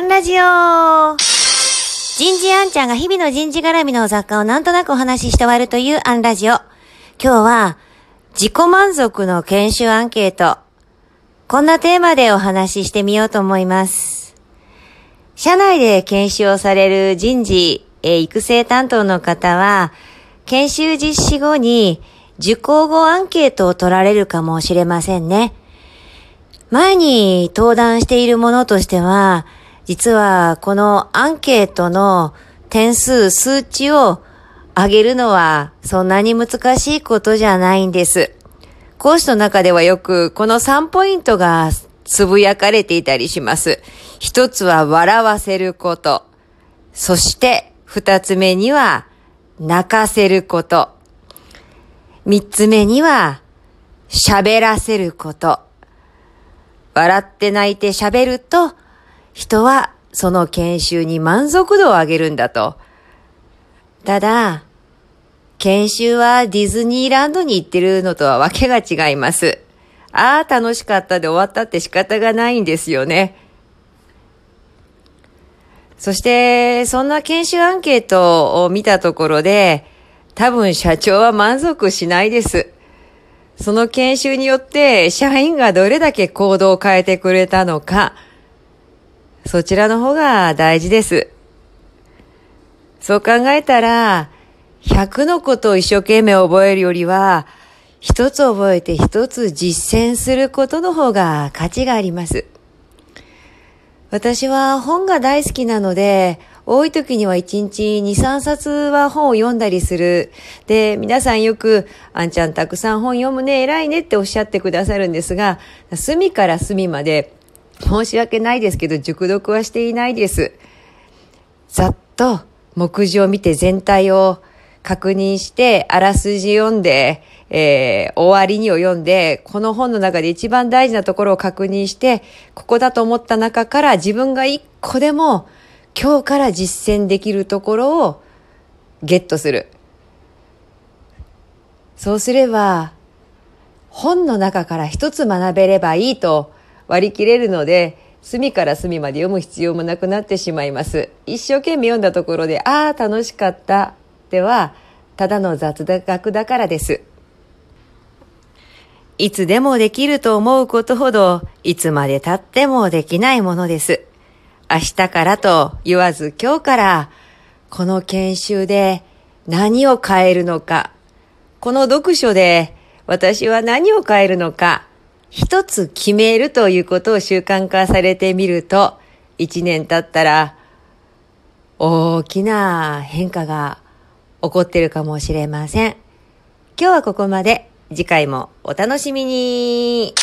アンラジオ人事アンちゃんが日々の人事絡みの雑貨をなんとなくお話しして終わるというアンラジオ。今日は、自己満足の研修アンケート。こんなテーマでお話ししてみようと思います。社内で研修をされる人事、え育成担当の方は、研修実施後に受講後アンケートを取られるかもしれませんね。前に登壇しているものとしては、実はこのアンケートの点数、数値を上げるのはそんなに難しいことじゃないんです。講師の中ではよくこの3ポイントがつぶやかれていたりします。一つは笑わせること。そして二つ目には泣かせること。三つ目には喋らせること。笑って泣いて喋ると、人はその研修に満足度を上げるんだと。ただ、研修はディズニーランドに行ってるのとはわけが違います。ああ、楽しかったで終わったって仕方がないんですよね。そして、そんな研修アンケートを見たところで、多分社長は満足しないです。その研修によって社員がどれだけ行動を変えてくれたのか、そちらの方が大事です。そう考えたら、100のことを一生懸命覚えるよりは、一つ覚えて一つ実践することの方が価値があります。私は本が大好きなので、多い時には1日2、3冊は本を読んだりする。で、皆さんよく、あんちゃんたくさん本読むね、偉いねっておっしゃってくださるんですが、隅から隅まで、申し訳ないですけど、熟読はしていないです。ざっと目次を見て全体を確認して、あらすじ読んで、えー終わりにを読んで、この本の中で一番大事なところを確認して、ここだと思った中から自分が一個でも今日から実践できるところをゲットする。そうすれば、本の中から一つ学べればいいと割り切れるので、隅から隅まで読む必要もなくなってしまいます。一生懸命読んだところで、ああ、楽しかった。では、ただの雑学だからです。いつでもできると思うことほど、いつまで経ってもできないものです。明日からと言わず今日から、この研修で何を変えるのか、この読書で私は何を変えるのか、一つ決めるということを習慣化されてみると、一年経ったら大きな変化が起こってるかもしれません。今日はここまで。次回もお楽しみに。